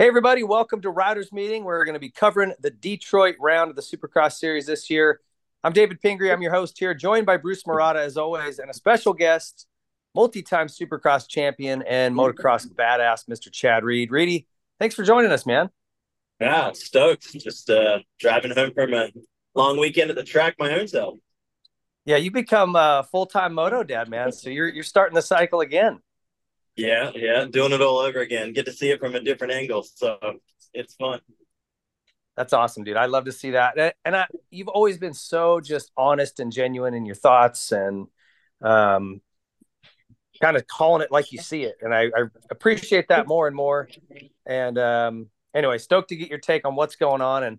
Hey, everybody, welcome to Riders Meeting. We're going to be covering the Detroit round of the Supercross Series this year. I'm David Pingree. I'm your host here, joined by Bruce Murata, as always, and a special guest, multi time Supercross champion and motocross badass, Mr. Chad Reed. Reedy, thanks for joining us, man. Yeah, stoked. Just uh, driving home from a long weekend at the track my own self. Yeah, you become a full time moto dad, man. So you're you're starting the cycle again. Yeah, yeah, doing it all over again. Get to see it from a different angle, so it's fun. That's awesome, dude. I love to see that. And I, you've always been so just honest and genuine in your thoughts and um, kind of calling it like you see it. And I, I appreciate that more and more. And um, anyway, stoked to get your take on what's going on. And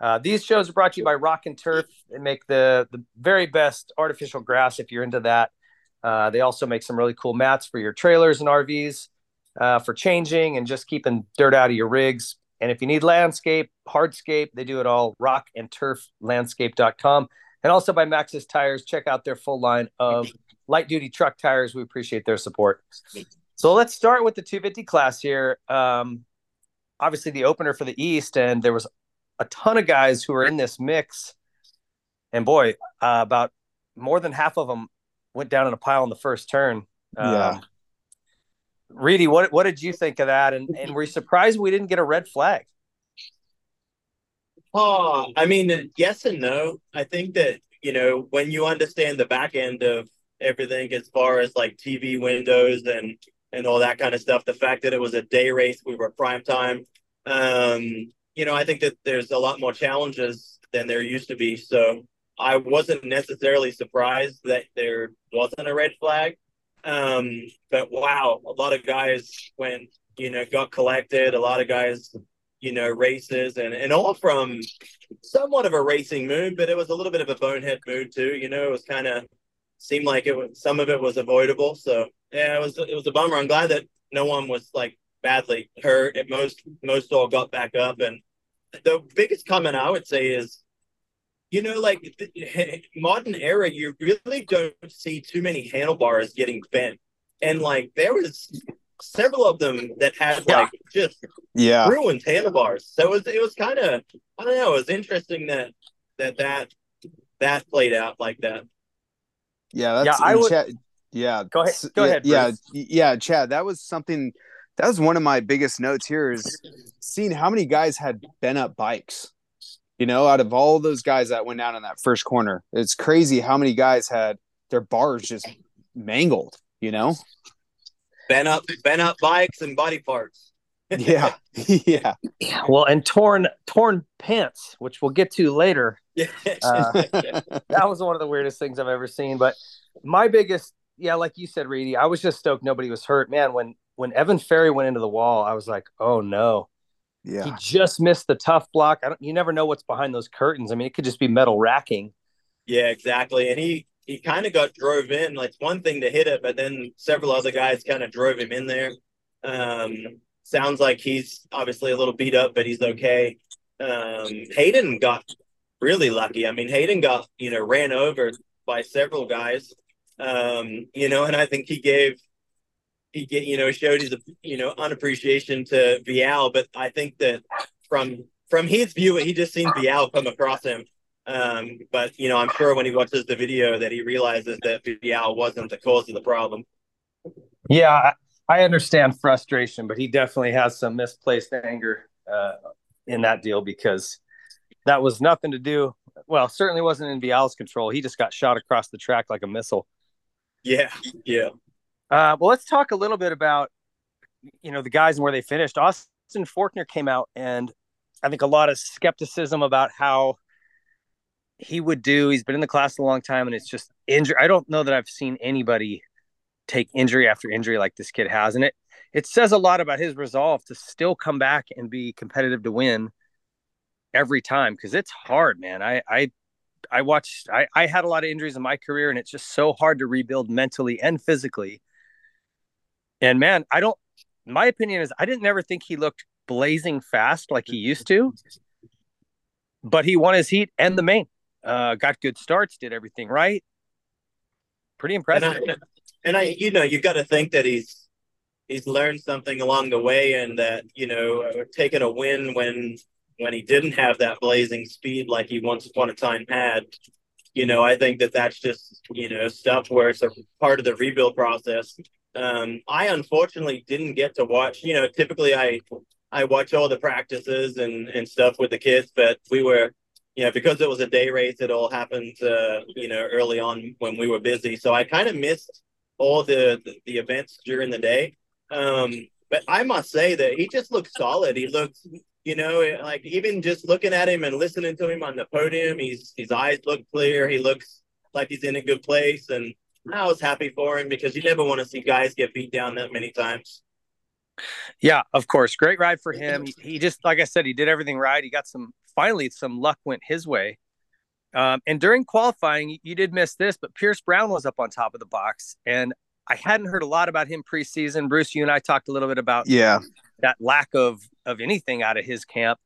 uh, these shows are brought to you by Rock and Turf. They make the the very best artificial grass if you're into that. Uh, they also make some really cool mats for your trailers and RVs uh, for changing and just keeping dirt out of your rigs. And if you need landscape, hardscape, they do it all. Rock and Turf Landscape.com. And also by Maxxis Tires. Check out their full line of light duty truck tires. We appreciate their support. So let's start with the 250 class here. Um, obviously, the opener for the East, and there was a ton of guys who were in this mix. And boy, uh, about more than half of them went down in a pile in the first turn. Yeah. Um, Reedy, what what did you think of that? And and were you surprised we didn't get a red flag? Oh, I mean, yes and no. I think that you know when you understand the back end of everything, as far as like TV windows and and all that kind of stuff, the fact that it was a day race, we were prime time. Um, you know, I think that there's a lot more challenges than there used to be. So I wasn't necessarily surprised that there wasn't a red flag. Um, but wow, a lot of guys went, you know, got collected, a lot of guys, you know, races and, and all from somewhat of a racing mood, but it was a little bit of a bonehead mood too. You know, it was kind of seemed like it was some of it was avoidable. So yeah, it was it was a bummer. I'm glad that no one was like badly hurt. It most most all got back up. And the biggest comment I would say is you know, like modern era, you really don't see too many handlebars getting bent, and like there was several of them that had like just yeah ruined handlebars. So it was it was kind of I don't know. It was interesting that that that that played out like that. Yeah, that's Yeah, I would- Chad, yeah. Go ahead- go yeah, ahead, Yeah, Bruce. yeah, Chad. That was something. That was one of my biggest notes here is seeing how many guys had bent up bikes. You know, out of all those guys that went down in that first corner, it's crazy how many guys had their bars just mangled. You know? Bent up bent up bikes and body parts. Yeah, yeah. Well, and torn torn pants, which we'll get to later. Yeah. Uh, That was one of the weirdest things I've ever seen. But my biggest, yeah, like you said, Reedy, I was just stoked nobody was hurt. Man, when when Evan Ferry went into the wall, I was like, oh no. He just missed the tough block. I don't, you never know what's behind those curtains. I mean, it could just be metal racking. Yeah, exactly. And he he kind of got drove in. Like one thing to hit it, but then several other guys kind of drove him in there. Um, sounds like he's obviously a little beat up, but he's okay. Um, Haiden got really lucky. I mean, Haiden got you know ran over by several guys. Um, you know, and I think he gave he get you know showed his you know unappreciation to Vialle, but I think that from from his view, he just seen Vialle come across him. Um, but you know, I'm sure when he watches the video that he realizes that Vialle wasn't the cause of the problem. Yeah, I, I understand frustration, but he definitely has some misplaced anger uh, in that deal because that was nothing to do. Well, certainly wasn't in Vialle's control. He just got shot across the track like a missile. Yeah, yeah. Uh, well, let's talk a little bit about you know the guys and where they finished. Austin Forkner came out, and I think a lot of skepticism about how he would do. He's been in the class a long time, and it's just injury. I don't know that I've seen anybody take injury after injury like this kid has, and it it says a lot about his resolve to still come back and be competitive to win every time because it's hard, man. I I I watched. I I had a lot of injuries in my career, and it's just so hard to rebuild mentally and physically. And man, I don't. My opinion is, I didn't never think he looked blazing fast like he used to, but he won his heat and the main. Uh, got good starts, did everything right. Pretty And impressive. I, and I, you know, you've got to think that he's he's learned something along the way, and that you know, taking a win when when he didn't have that blazing speed like he once upon a time had. You know, I think that that's just you know stuff where it's a part of the rebuild process. Um, I unfortunately didn't get to watch. You know, typically I I watch all the practices and and stuff with the kids, but we were you know, because it was a day race, it all happened, uh, you know, early on when we were busy. So I kind of missed all the, the, the events during the day. Um, but I must say that he just looks solid. He looks, you know, like even just looking at him and listening to him on the podium, he's his eyes look clear. He looks like he's in a good place, and I was happy for him because you never want to see guys get beat down that many times. Yeah, of course. Great ride for him. He, he just, like I said, he did everything right. He got some finally some luck went his way. Um, and during qualifying, you did miss this, but Pierce Brown was up on top of the box, and I hadn't heard a lot about him preseason. Bruce, you and I talked a little bit about yeah that lack of of anything out of his camp,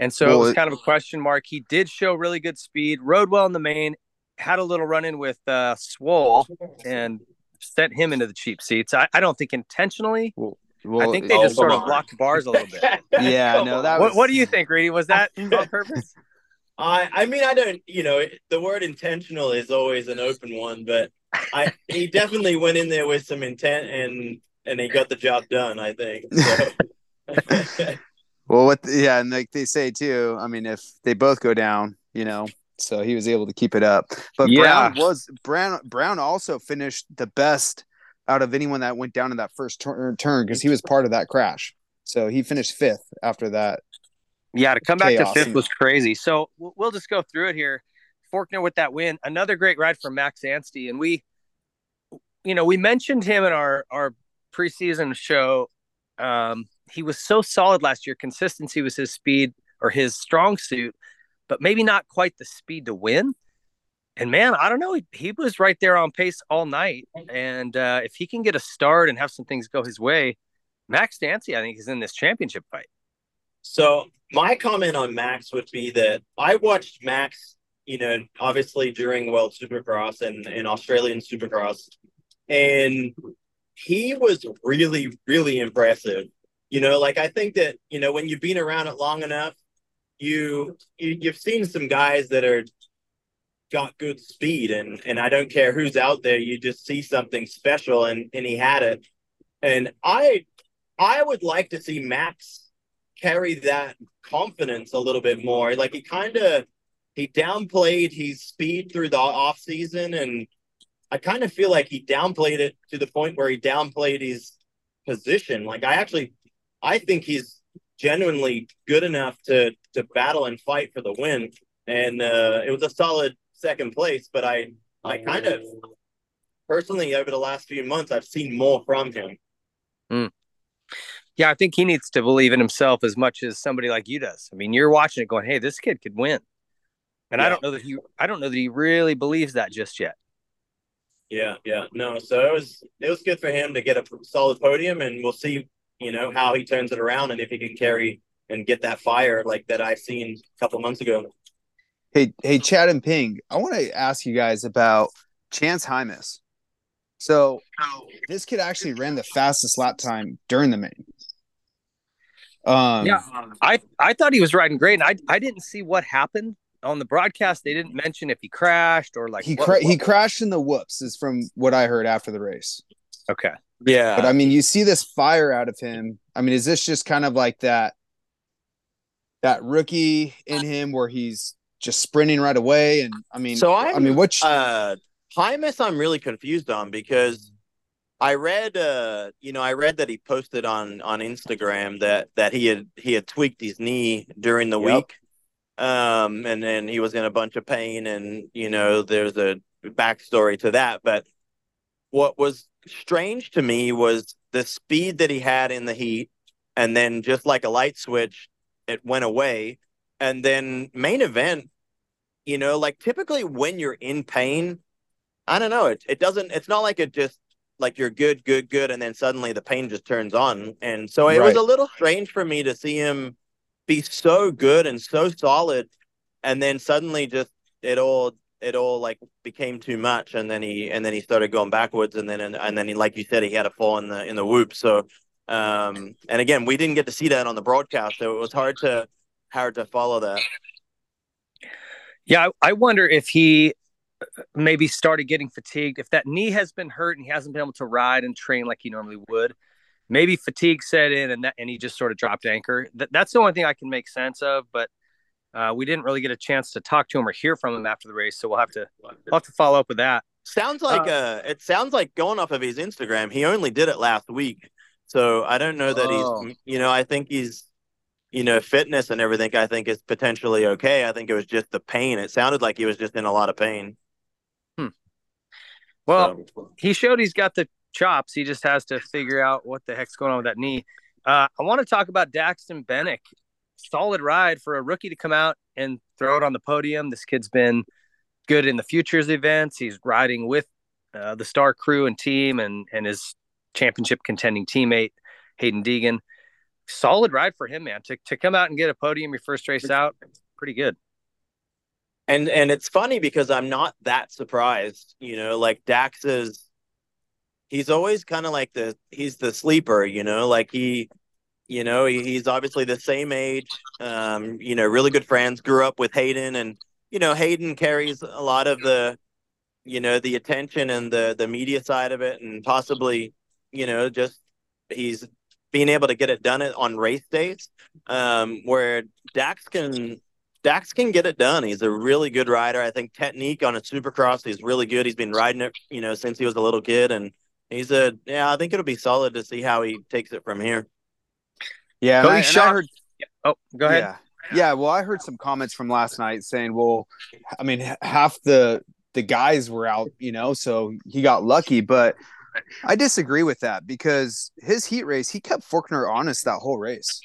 and so well, it was kind of a question mark. He did show really good speed, rode well in the main, had a little run in with uh, Swoll, and sent him into the cheap seats. I, I don't think intentionally. Well, well, I think they oh, just sort of blocked bars a little bit. yeah, no, that. Was... What, what do you think, Reedy? Was that on purpose? I I mean I don't you know the word intentional is always an open one, but I he definitely went in there with some intent and and he got the job done. I think. So. well, what? Yeah, and like they say too. I mean, if they both go down, you know, so he was able to keep it up. But yeah. Brown was Brown. Brown also finished the best out of anyone that went down in that first turn because he was part of that crash. So he finished fifth after that. Yeah, to come back to fifth was crazy. So we'll just go through it here. Forkner with that win, another great ride from Max Anstie, and we, you know, we mentioned him in our our preseason show. Um, he was so solid last year. Consistency was his speed or his strong suit, but maybe not quite the speed to win and man, I don't know. He, he, was right there on pace all night. And uh, if he can get a start and have some things go his way, Max Anstie, I think, is in this championship fight. So my comment on Max would be that I watched Max, you know, obviously during World Supercross and, and Australian Supercross, and he was really, really impressive. You know, like I think that you know when you've been around it long enough, you, you you've seen some guys that are got good speed and and I don't care who's out there you just see something special and and he had it. And I I would like to see Max carry that confidence a little bit more. Like he kind of he downplayed his speed through the off season and I kind of feel like he downplayed it to the point where he downplayed his position. Like I actually I think he's genuinely good enough to to battle and fight for the win and uh, it was a solid second place, but I I kind of personally over the last few months I've seen more from him. Mm. Yeah, I think he needs to believe in himself as much as somebody like you does. I mean, you're watching it going, "Hey, this kid could win," and yeah. I don't know that he I don't know that he really believes that just yet. Yeah, yeah, no. So it was it was good for him to get a solid podium, and we'll see, you know, how he turns it around and if he can carry and get that fire like that I've seen a couple months ago. Hey, hey, Chad and Ping, I want to ask you guys about Chance Hymas. So this kid actually ran the fastest lap time during the main. Um, yeah, I I thought he was riding great, and I I didn't see what happened on the broadcast. They didn't mention if he crashed or like he cra- what, he crashed in the whoops. Is from what I heard after the race. Okay, yeah, but I mean, you see this fire out of him. I mean, is this just kind of like that that rookie in him where he's just sprinting right away. And I mean, so I'm, I mean, which uh, Hymas I'm really confused on because I read, uh, you know, I read that he posted on on Instagram that that he had he had tweaked his knee during the yep. week, um, and then he was in a bunch of pain, and you know, there's a backstory to that. But what was strange to me was the speed that he had in the heat, and then just like a light switch, it went away and then main event, you know, like typically when you're in pain, I don't know, it it doesn't it's not like it just like you're good, good, good, and then suddenly the pain just turns on. And so it right. was a little strange for me to see him be so good and so solid, and then suddenly just it all it all like became too much, and then he and then he started going backwards, and then and, and then he, like you said, he had a fall in the in the whoop. So, um, and again, we didn't get to see that on the broadcast, so it was hard to hard to follow that. Yeah, I, I wonder if he maybe started getting fatigued. If that knee has been hurt and he hasn't been able to ride and train like he normally would, maybe fatigue set in and that and he just sort of dropped anchor. That, that's the only thing I can make sense of. But uh, we didn't really get a chance to talk to him or hear from him after the race, so we'll have to we'll have to follow up with that. Sounds like uh, uh it sounds like going off of his Instagram, he only did it last week. So I don't know that oh. he's you know, I think he's you know, fitness and everything I think is potentially okay. I think it was just the pain. It sounded like he was just in a lot of pain. Hmm. Well, so. he showed he's got the chops. He just has to figure out what the heck's going on with that knee. Uh, I want to talk about Daxton Bennick solid ride for a rookie to come out and throw it on the podium. This kid's been good in the futures events. He's riding with uh, the star crew and team and and his championship contending teammate Haiden Deegan. Solid ride for him, man. To to come out and get a podium your first race out, pretty good. And and it's funny because I'm not that surprised. You know, like Dax is he's always kind of like the he's the sleeper, you know, like he you know, he's obviously the same age. Um, you know, really good friends. Grew up with Haiden, and you know, Haiden carries a lot of the, you know, the attention and the the media side of it, and possibly, you know, just he's being able to get it done on race days, um, where Dax can Dax can get it done. He's a really good rider. I think technique on a supercross, he's really good. He's been riding it, you know, since he was a little kid, and he's a yeah. I think it'll be solid to see how he takes it from here. Yeah, Cody and I, heard. Oh, go ahead. Yeah. yeah, well, I heard some comments from last night saying, "Well, I mean, half the the guys were out, you know, so he got lucky." But I disagree with that because his heat race, he kept Forkner honest that whole race.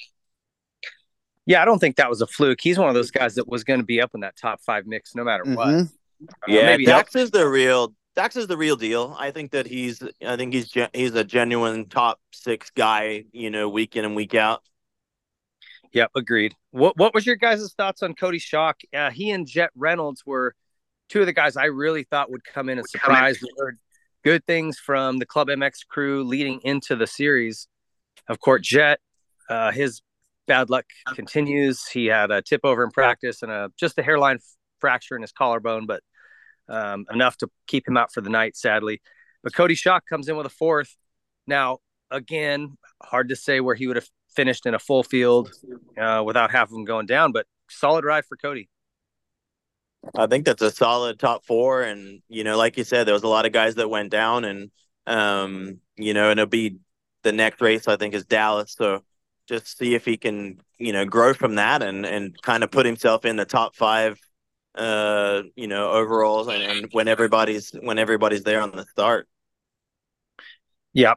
Yeah, I don't think that was a fluke. He's one of those guys that was going to be up in that top five mix no matter what. Mm-hmm. Yeah, uh, maybe Dax is the real Dax is the real deal. I think that he's I think he's he's a genuine top six guy. You know, week in and week out. Yep, agreed. What What was your guys' thoughts on Coty Schock? Uh, he and Jett Reynolds were two of the guys I really thought would come in and surprise. We heard good things from the Club MX crew leading into the series. Of course, Jett, uh, his bad luck continues. He had a tip over in practice and a just a hairline fracture in his collarbone, but um, enough to keep him out for the night, sadly. But Coty Schock comes in with a fourth. Now, again, hard to say where he would have finished in a full field uh, without half of them going down, but solid ride for Coty. I think that's a solid top four. And, you know, like you said, there was a lot of guys that went down and, um, you know, and it'll be the next race, I think, is Dallas. So just see if he can, you know, grow from that and, and kind of put himself in the top five uh, you know, overalls and, and when everybody's when everybody's there on the start. Yeah,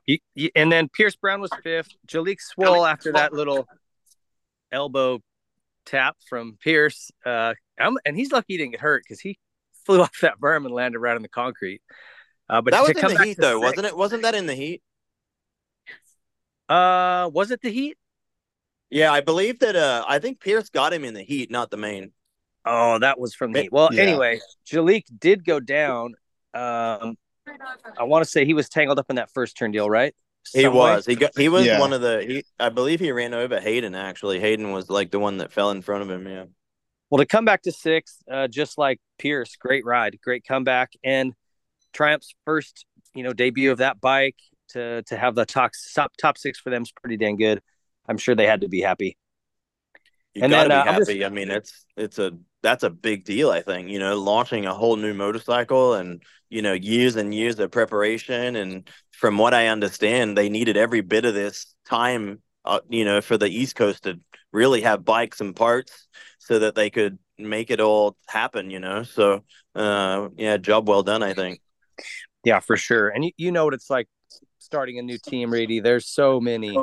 and then Pierce Brown was fifth. Jalek Swoll after that little elbow tap from Pierce, uh, and he's lucky he didn't get hurt because he flew off that berm and landed right on the concrete. Uh, but that was in the heat, though, was wasn't it? Wasn't that in the heat? Uh, was it the heat? Yeah, I believe that. Uh, I think Pierce got him in the heat, not the main. Oh, that was from the well. Yeah. Anyway, Jalek did go down. Um, I want to say he was tangled up in that first turn deal, right? Some he was. Way? He got. He was yeah. one of the. He, I believe he ran over Haiden. Actually, Haiden was like the one that fell in front of him. Yeah. Well, to come back to sixth, uh, just like Pierce, great ride, great comeback, and Triumph's first, you know, debut of that bike to to have the top top, top six for them is pretty dang good. I'm sure they had to be happy. You and gotta then, be uh, happy. Just, I mean, it's it's a that's a big deal. I think you know launching a whole new motorcycle and you know years and years of preparation. And from what I understand, they needed every bit of this time, uh, you know, for the East Coast to really have bikes and parts so that they could make it all happen. You know, so uh, yeah, job well done. I think. Yeah, for sure. And you, you know what it's like starting a new team, Reedy. There's so many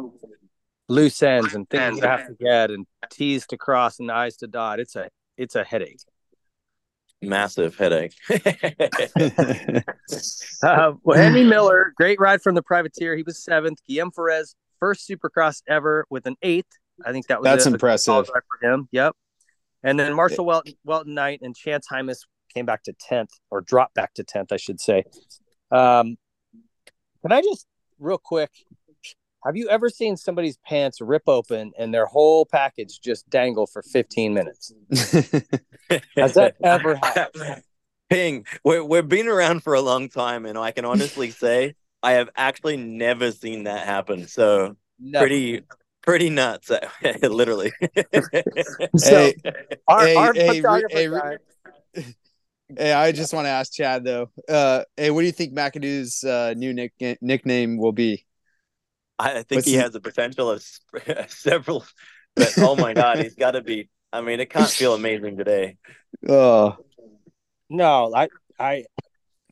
loose ends and things to have to get and T's to cross and I's to dot. It's a it's a headache. Massive headache. uh, well, Henry Miller, great ride from the privateer. He was seventh. Guillem Farrés, first Supercross ever with an eighth. I think that was that's impressive for him. Yep. And then Marshall Welton, Weltin Knight and Chance Hymas came back to 10th or dropped back to 10th, I should say. Um, can I just real quick? Have you ever seen somebody's pants rip open and their whole package just dangle for 15 minutes? Has that ever happened? Ping, we're we're been around for a long time, and I can honestly say I have actually never seen that happen. So Never. pretty pretty nuts, literally. So, hey, our, hey, our hey, photographer hey, guy- hey, I just want to ask Chad though. Uh, hey, what do you think McAdoo's uh, new nick- nickname will be? I think What's he his- has the potential of several, but oh my god, he's got to be. I mean, it can't feel amazing today. Oh, No, I, I,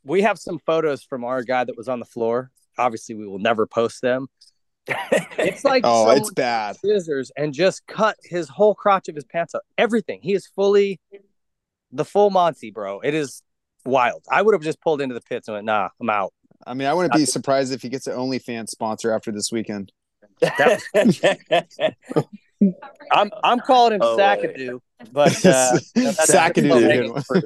we have some photos from our guy that was on the floor. Obviously, we will never post them. It's like oh, it's bad. scissors and just cut his whole crotch of his pants up. Everything. He is fully the full Monty, bro. It is wild. I would have just pulled into the pits and went, nah, I'm out. I mean, I wouldn't be surprised if he gets an OnlyFans sponsor after this weekend. I'm I'm calling him Oh, wait. Sackadoo, but uh, Sackadoo.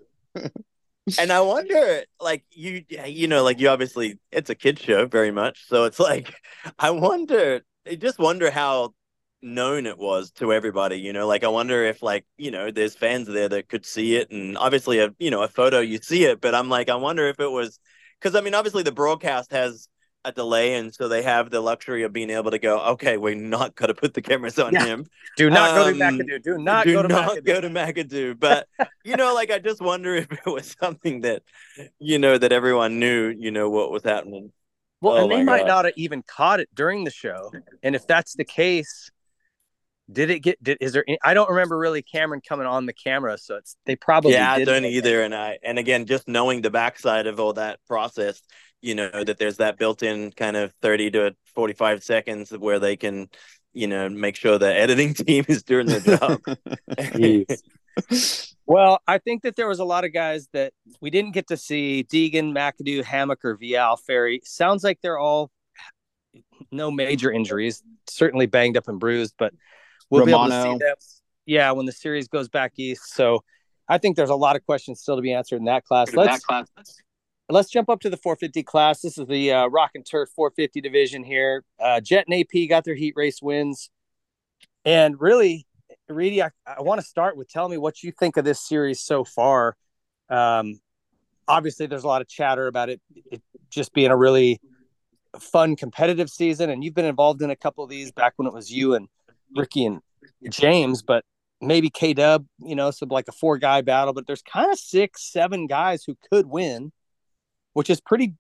and I wonder, like you, you know, like you obviously, it's a kid show very much. So it's like, I wonder, I just wonder how known it was to everybody. You know, like I wonder if, like, you know, there's fans there that could see it, and obviously, a you know, a photo you see it, but I'm like, I wonder if it was because I mean, obviously, the broadcast has a delay, and so they have the luxury of being able to go, okay, we're not going to put the cameras on Yeah. him do not go to Um, McAdoo. Do not do go to not McAdoo. go to McAdoo. But you know, like I just wonder if it was something that you know that everyone knew, you know, what was happening. Well, Oh and they might God. not have even caught it during the show. And if that's the case, did it get? Did, is there? any- I don't remember really Cameron coming on the camera, so it's they probably yeah, I don't either. And I and again, just knowing the backside of all that process, you know, that there's that built-in kind of thirty to forty-five seconds where they can, you know, make sure the editing team is doing their job. Well, I think that there was a lot of guys that we didn't get to see. Deegan, McAdoo, Hammaker, or Vialle Ferry. Sounds like they're all no major injuries. Certainly banged up and bruised, but we'll be able to see them. Yeah, when the series goes back east. So I think there's a lot of questions still to be answered in that class. Let's let's jump up to the 450 class. This is the uh, Rock and Turf 450 division here. Uh, Jett and AP got their heat race wins, and really, Reedy, I, I want to start with telling me what you think of this series so far. Um, obviously, there's a lot of chatter about it, it just being a really fun competitive season, and you've been involved in a couple of these back when it was you and Ricky and James, but maybe K Dub, you know, so like a four guy battle, but there's kind of six, seven guys who could win, which is pretty,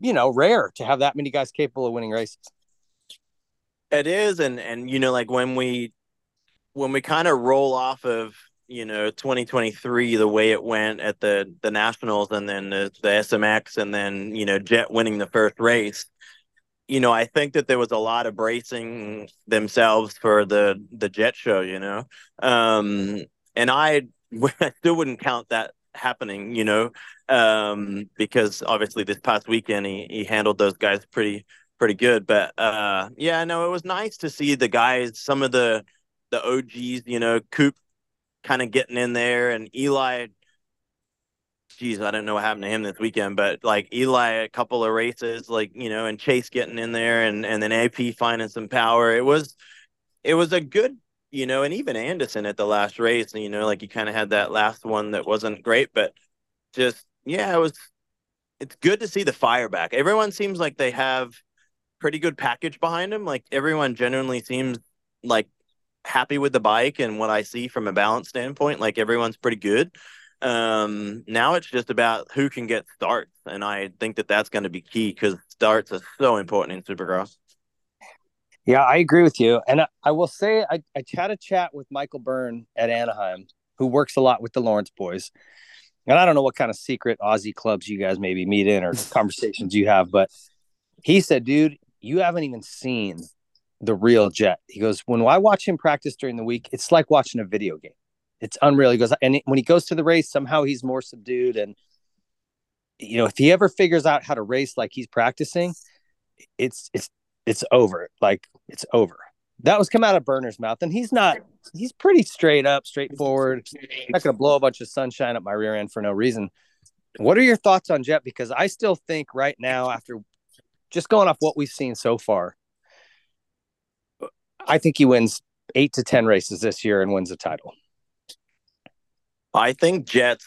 you know, rare to have that many guys capable of winning races. It is, and and you know, like when we when we kind of roll off of you know 2023 the way it went at the the nationals and then the, the smx and then you know jett winning the first race you know i think that there was a lot of bracing themselves for the the jett show you know um and i I still wouldn't count that happening you know um because obviously this past weekend he, he handled those guys pretty pretty good but uh yeah no it was nice to see the guys some of the the OGs, you know, Coop kind of getting in there and Eli. Geez, I don't know what happened to him this weekend, but like Eli, a couple of races, like you know, and Chase getting in there, and and then AP finding some power. It was, it was a good, you know, and even Anderson at the last race, you know, like he kind of had that last one that wasn't great, but just yeah, it was. It's good to see the fire back. Everyone seems like they have pretty good package behind them. Like everyone genuinely seems like happy with the bike and what I see from a balance standpoint. Like everyone's pretty good. Um, now it's just about who can get starts, and I think that that's going to be key because starts are so important in Supercross. Yeah, I agree with you. And I, I will say, I, I had a chat with Michael Byrne at Anaheim, who works a lot with the Lawrence boys. And I don't know what kind of secret Aussie clubs you guys maybe meet in or conversations you have, but he said, dude, you haven't even seen the real Jett. He goes, when I watch him practice during the week, it's like watching a video game. It's unreal. He goes, and when he goes to the race, somehow he's more subdued. And, you know, if he ever figures out how to race like he's practicing, it's, it's, it's over. Like it's over. That was come out of Burner's mouth, and he's not. He's pretty straight up, straightforward. Not going to blow a bunch of sunshine up my rear end for no reason. What are your thoughts on Jett? Because I still think right now, after just going off what we've seen so far, I think he wins eight to ten races this year and wins the title. I think Jett's.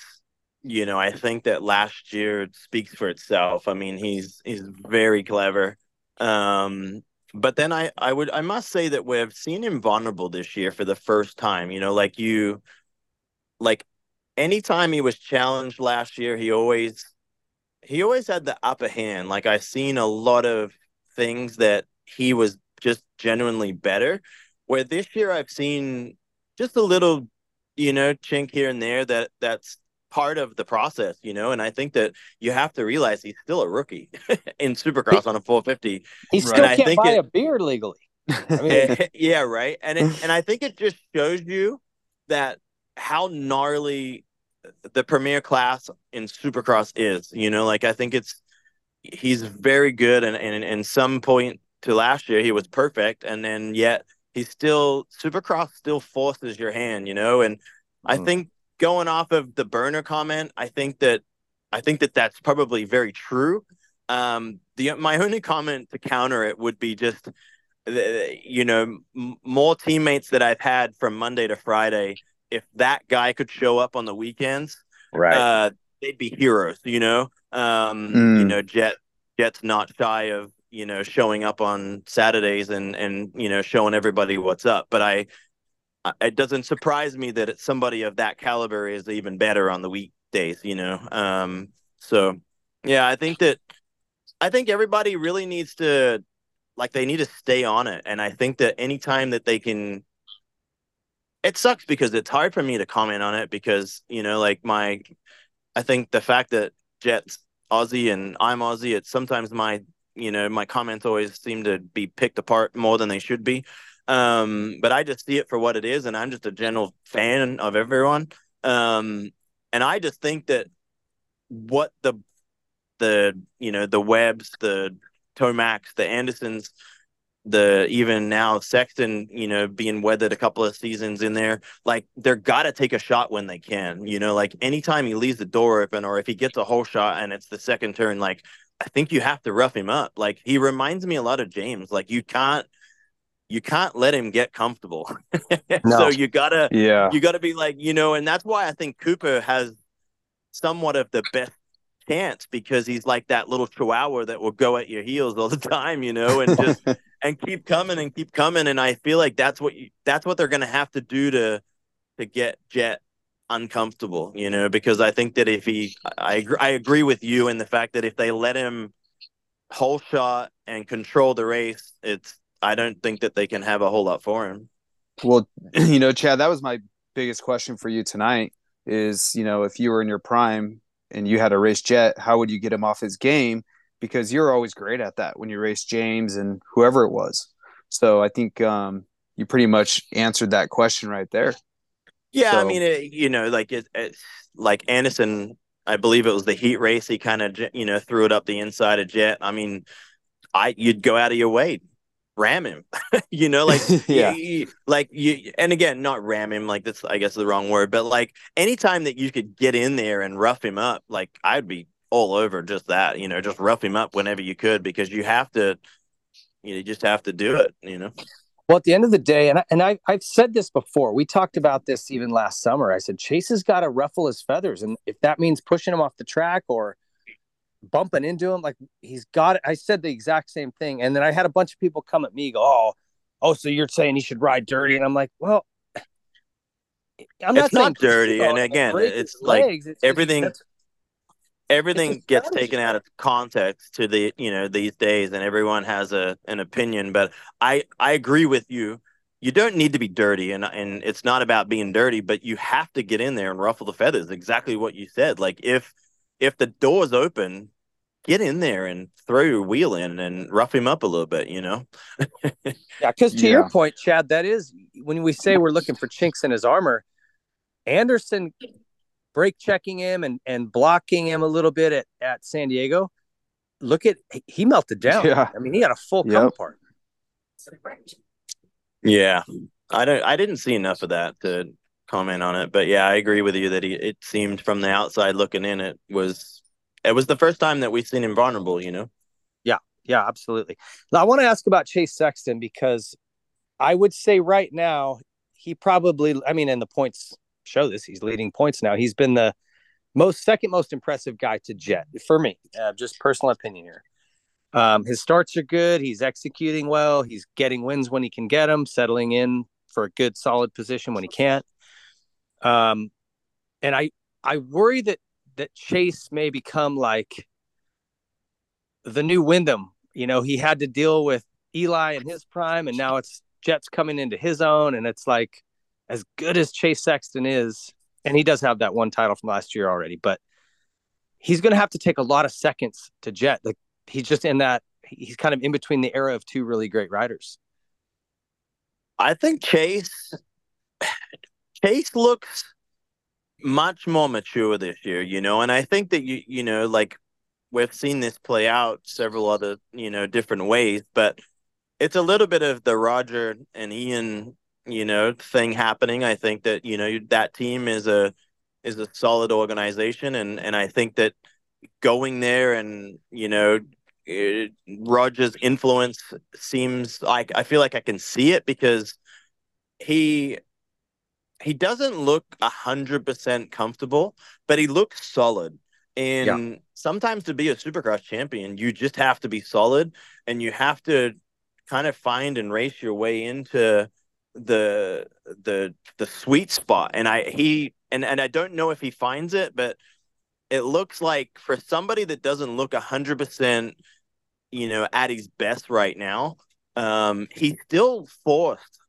You know, I think that last year speaks for itself. I mean, he's he's very clever. Um, but then I I would I must say that we've seen him vulnerable this year for the first time. You know, like you, like anytime he was challenged last year, he always he always had the upper hand. Like I've seen a lot of things that he was just genuinely better. Where this year I've seen just a little, you know, chink here and there that that's part of the process, you know. And I think that you have to realize he's still a rookie in Supercross on a 450. He still And can't buy it- a beard legally. I mean, yeah, right. And it, and I think it just shows you that how gnarly the premier class in Supercross is. You know, like I think it's he's very good, and and in some point to last year he was perfect, and then yet he's still Supercross still forces your hand. You know, and I Mhm. think going off of the burner comment, I think that I think that that's probably very true. Um, the my only comment to counter it would be just you know, m- more teammates that I've had from Monday to Friday. If that guy could show up on the weekends, right. uh, they'd be heroes. You know, um, Mm. you know, Jett Jett's not shy of you know showing up on Saturdays and and you know showing everybody what's up. But I, it doesn't surprise me that somebody of that caliber is even better on the weekdays. You know, um, so yeah, I think that I think everybody really needs to like they need to stay on it and i think that anytime that they can it sucks because it's hard for me to comment on it because you know like my i think the fact that jett's aussie and i'm aussie it's sometimes my you know my comments always seem to be picked apart more than they should be um but i just see it for what it is and i'm just a general fan of everyone um and i just think that what the the you know the Webbs the Tomacs, the Andersons, the even now Sexton, you know, being weathered a couple of seasons in there, like they're gotta take a shot when they can. You know, like anytime he leaves the door open or if he gets a whole shot and it's the second turn, like I think you have to rough him up. Like he reminds me a lot of James. Like you can't you can't let him get comfortable. No. so you gotta Yeah. you got to be like you know and that's why i think cooper has somewhat of the best chance because he's like that little chihuahua that will go at your heels all the time you know and just and keep coming and keep coming and i feel like that's what you that's what they're to have to do to to get jett uncomfortable you know because i think that if he i agree, I agree with you in the fact that if they let him whole shot and control the race it's i don't think that they can have a whole lot for him Well, you know, Chad, that was my biggest question for you tonight is, you know, if you were in your prime and you had a race jett, how would you get him off his game? Because you're always great at that when you race James and whoever it was. So I think um, you pretty much answered that question right there. Yeah, I mean, it, you know, like it, it's like Anderson. I believe it was the heat race. He kind of, you know, threw it up the inside of Jett. I mean, I you'd go out of your way, ram him. you know, like Yeah. you- you- like you. And again, not ram him. Like that's, I guess, the wrong word. But like anytime that you could get in there and rough him up, like I'd be all over just that. You know, just rough him up whenever you could because you have to. You just have to do it. You know. Well, at the end of the day, and I, and I I've said this before. We talked about this even last summer. I said Chase has got to ruffle his feathers, and if that means pushing him off the track or bumping into him, like he's got it. I said the exact same thing, and then I had a bunch of people come at me, go, "Oh, oh, so you're saying he should ride dirty?" And I'm like, "Well, I'm It's saying not dirty, and again, it's like legs. It's- everything- that's- everything gets taken out of context to the you know these days and everyone has a an opinion but i i agree with you you don't need to be dirty and and it's not about being dirty but you have to get in there and ruffle the feathers exactly what you said like if if the door's open get in there and throw your wheel in and rough him up a little bit you know Yeah, because to Yeah. your point, Chad, that is when we say we're looking for chinks in his armor. Anderson brake checking him and and blocking him a little bit at at San Diego. Look at he melted down. Yeah. I mean, he had a full Yep. come apart. Yeah, I don't. I didn't see enough of that to comment on it, but yeah, I agree with you that he. It seemed from the outside looking in, it was. It was the first time that we've seen him vulnerable. You know. Yeah. Yeah. Absolutely. Now I want to ask about Chase Sexton because I would say right now he probably. I mean, and the points show this. He's leading points now. He's been the most second most impressive guy to Jett for me. Uh, just personal opinion here. Um, his starts are good. He's executing well. He's getting wins when he can get them, settling in for a good, solid position when he can't. Um, and I I worry that that Chase may become like the new Windham. You know, he had to deal with Eli in his prime, and now it's Jett's coming into his own, and it's like as good as Chase Sexton is, and he does have that one title from last year already, but he's going to have to take a lot of seconds to Jett. Like he's just in that he's kind of in between the era of two really great riders. I think Chase Chase looks much more mature this year, you know, and I think that you you know like we've seen this play out several other you know different ways, but it's a little bit of the Roger and Ian you know thing happening. I think that you know that team is a is a solid organization, and and I think that going there and you know it, Roger's influence seems like I feel like I can see it because he he doesn't look a hundred percent comfortable, but he looks solid. And yeah. sometimes to be a supercross champion, you just have to be solid and you have to kind of find and race your way into the the the sweet spot. And I he and and I don't know if he finds it, but it looks like for somebody that doesn't look a hundred percent, you know, at his best right now, um, he's still forced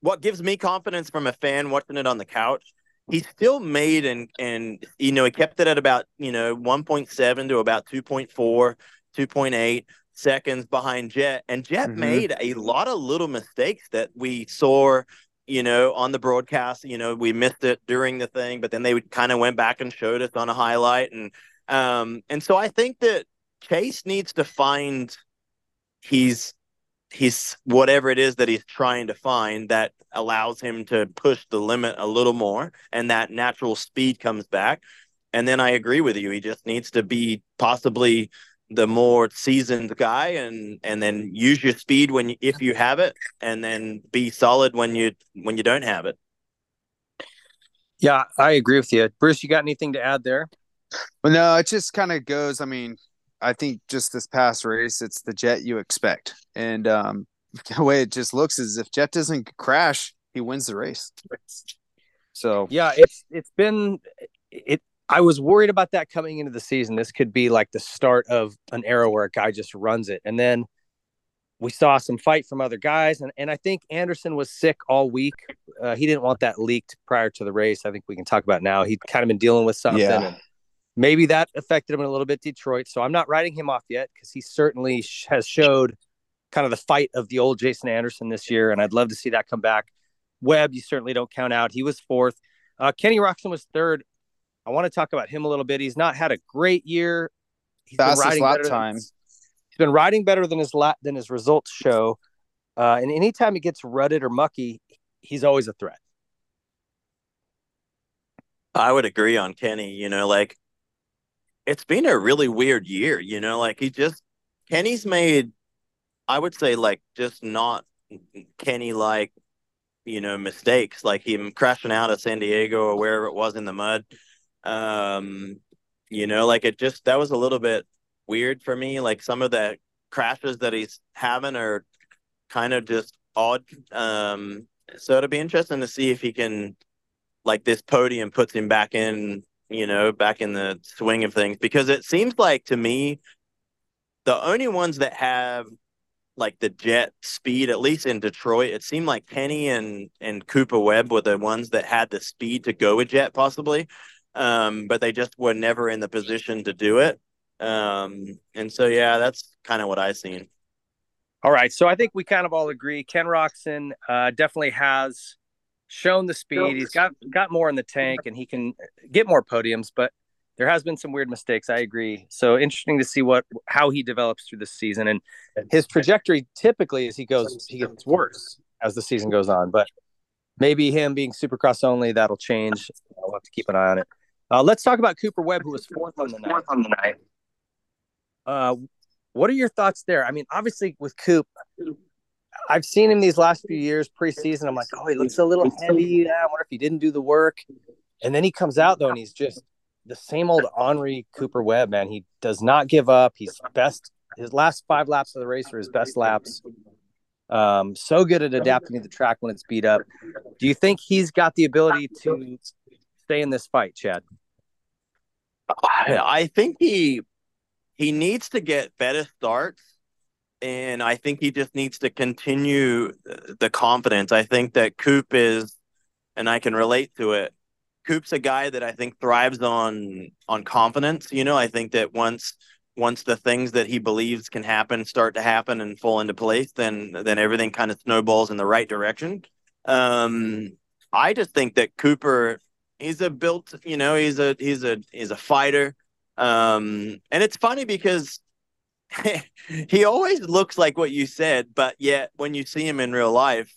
what gives me confidence from a fan watching it on the couch he still made and and you know he kept it at about you know 1.7 to about 2.4 2.8 seconds behind jett and jett mm-hmm. made a lot of little mistakes that we saw you know on the broadcast. You know we missed it during the thing but then they kind of went back and showed us on a highlight. And um and so i think that chase needs to find he's he's whatever it is that he's trying to find that allows him to push the limit a little more and that natural speed comes back. And then i agree with you he just needs to be possibly the more seasoned guy and and then use your speed when you, if you have it and then be solid when you when you don't have it yeah i agree with you bruce you got anything to add there well no it just kind of goes i mean I think just this past race, it's the jett you expect. And um, the way it just looks is if Jett doesn't crash, he wins the race. So yeah, it's it's been it. I was worried about that coming into the season. This could be like the start of an era where a guy just runs it, and then we saw some fight from other guys, and and I think Anderson was sick all week. Uh, he didn't want that leaked prior to the race. I think we can talk about now. He'd kind of been dealing with something. Yeah. And, maybe that affected him a little bit Detroit. So I'm not writing him off yet because he certainly has showed kind of the fight of the old Jason Anderson this year, and I'd love to see that come back. Webb, you certainly don't count out. He was fourth. Uh, Kenny Roczen was third. I want to talk about him a little bit. He's not had a great year. He's Fastest been riding lap time. Than, he's been riding better than his lap than his results show. Uh, and anytime he gets rutted or mucky, he's always a threat. I would agree on Kenny. You know, like it's been a really weird year, you know, like he just Kenny's made I would say like just not Kenny like, you know, mistakes like him crashing out of San Diego or wherever it was in the mud. Um, you know, like it just that was a little bit weird for me. Like some of the crashes that he's having are kind of just odd. Um, so it'll be interesting to see if he can like this podium puts him back in you know, back in the swing of things because it seems like to me the only ones that have like the jett speed, at least in Detroit, it seemed like Kenny and and Cooper Webb were the ones that had the speed to go with jett possibly. Um, but they just were never in the position to do it. Um, and so yeah, that's kind of what I seen. All right, so I think we kind of all agree. Ken Roczen uh, definitely has shown the speed. He's got got more in the tank, and he can get more podiums. But there has been some weird mistakes. I agree. So interesting to see what how he develops through the season, and his trajectory typically as he goes he gets worse. as the season goes on. But maybe him being Supercross only that'll change. I'll have to keep an eye on it. Uh, let's talk about Cooper Webb, who was fourth on the night. On the night. Uh, what are your thoughts there? I mean, obviously with Coop, I've seen him these last few years preseason. I'm like, oh, he looks a little heavy. I wonder if he didn't do the work. And then he comes out though, and he's just the same old Henri Cooper Webb, man. He does not give up. He's best. His last five laps of the race are his best laps. Um, so good at adapting to the track when it's beat up. Do you think he's got the ability to stay in this fight, Chad? I think he he needs to get better starts and I think he just needs to continue the confidence. I think that Coop is and I can relate to it. Coop's a guy that I think thrives on on confidence. You know, I think that once once the things that he believes can happen start to happen and fall into place, then then everything kind of snowballs in the right direction. Um, I just think that Cooper, he's a built, you know, he's a he's a he's a fighter. Um, and it's funny because he always looks like what you said, but yet when you see him in real life,